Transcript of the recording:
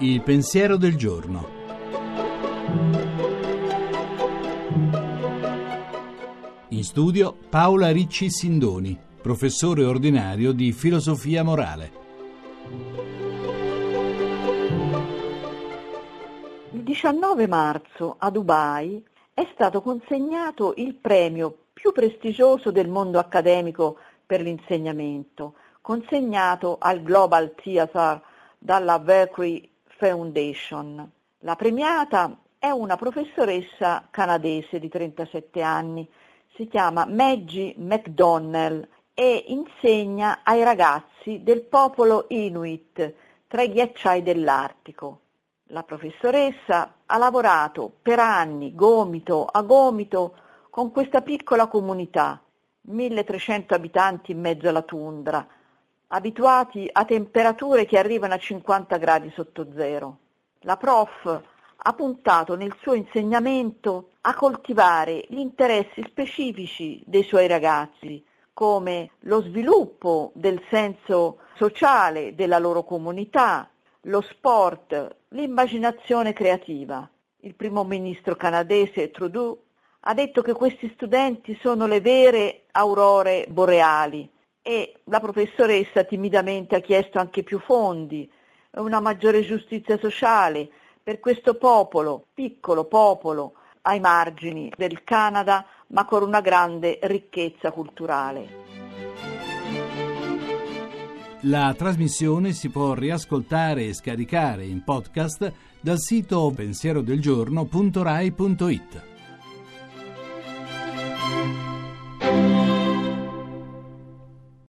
Il pensiero del giorno. In studio Paola Ricci Sindoni, professore ordinario di filosofia morale. Il 19 marzo a Dubai è stato consegnato il premio più prestigioso del mondo accademico per l'insegnamento, consegnato al Global Theatre dalla Berkeley Foundation. La premiata è una professoressa canadese di 37 anni, si chiama Maggie McDonnell e insegna ai ragazzi del popolo Inuit tra i ghiacciai dell'Artico. La professoressa ha lavorato per anni gomito a gomito con questa piccola comunità, 1300 abitanti in mezzo alla tundra, abituati a temperature che arrivano a 50 gradi sotto zero. La prof ha puntato nel suo insegnamento a coltivare gli interessi specifici dei suoi ragazzi, come lo sviluppo del senso sociale della loro comunità, lo sport, l'immaginazione creativa. Il primo ministro canadese Trudeau ha detto che questi studenti sono le vere aurore boreali e la professoressa timidamente ha chiesto anche più fondi, una maggiore giustizia sociale per questo popolo, piccolo popolo, ai margini del Canada, ma con una grande ricchezza culturale. La trasmissione si può riascoltare e scaricare in podcast dal sito pensierodelgiorno.rai.it.